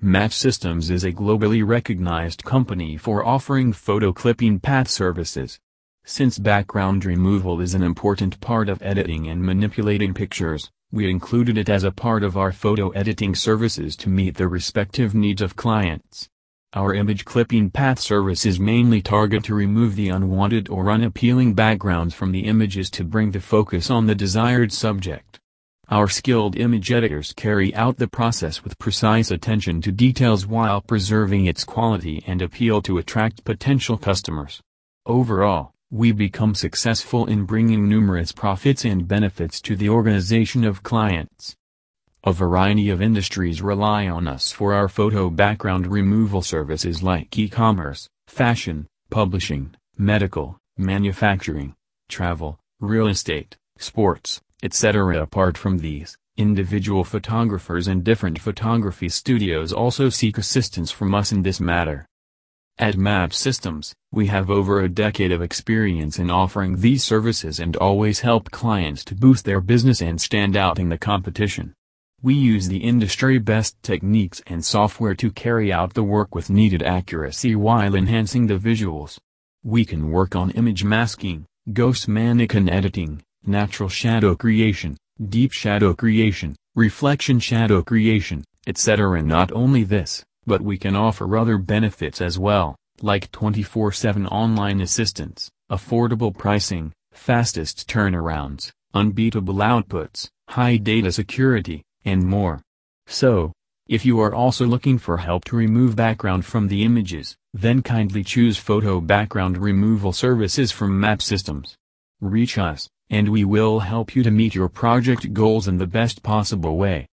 Map Systems is a globally recognized company for offering photo clipping path services. Since background removal is an important part of editing and manipulating pictures, we included it as a part of our photo editing services to meet the respective needs of clients. Our image clipping path service is mainly target to remove the unwanted or unappealing backgrounds from the images to bring the focus on the desired subject. Our skilled image editors carry out the process with precise attention to details while preserving its quality and appeal to attract potential customers. Overall, we become successful in bringing numerous profits and benefits to the organization of clients. A variety of industries rely on us for our photo background removal services like e-commerce, fashion, publishing, medical, manufacturing, travel, real estate, sports, etc. Apart from these, individual photographers and different photography studios also seek assistance from us in this matter. At Map Systems, we have over a decade of experience in offering these services and always help clients to boost their business and stand out in the competition. We use the industry best techniques and software to carry out the work with needed accuracy while enhancing the visuals. We can work on image masking, ghost mannequin editing, natural shadow creation, deep shadow creation, reflection shadow creation, etc. And not only this, but we can offer other benefits as well, like 24-7 online assistance, affordable pricing, fastest turnarounds, unbeatable outputs, high data security, and more. So, if you are also looking for help to remove background from the images, then kindly choose Photo Background Removal Services from Map Systems. Reach us, and we will help you to meet your project goals in the best possible way.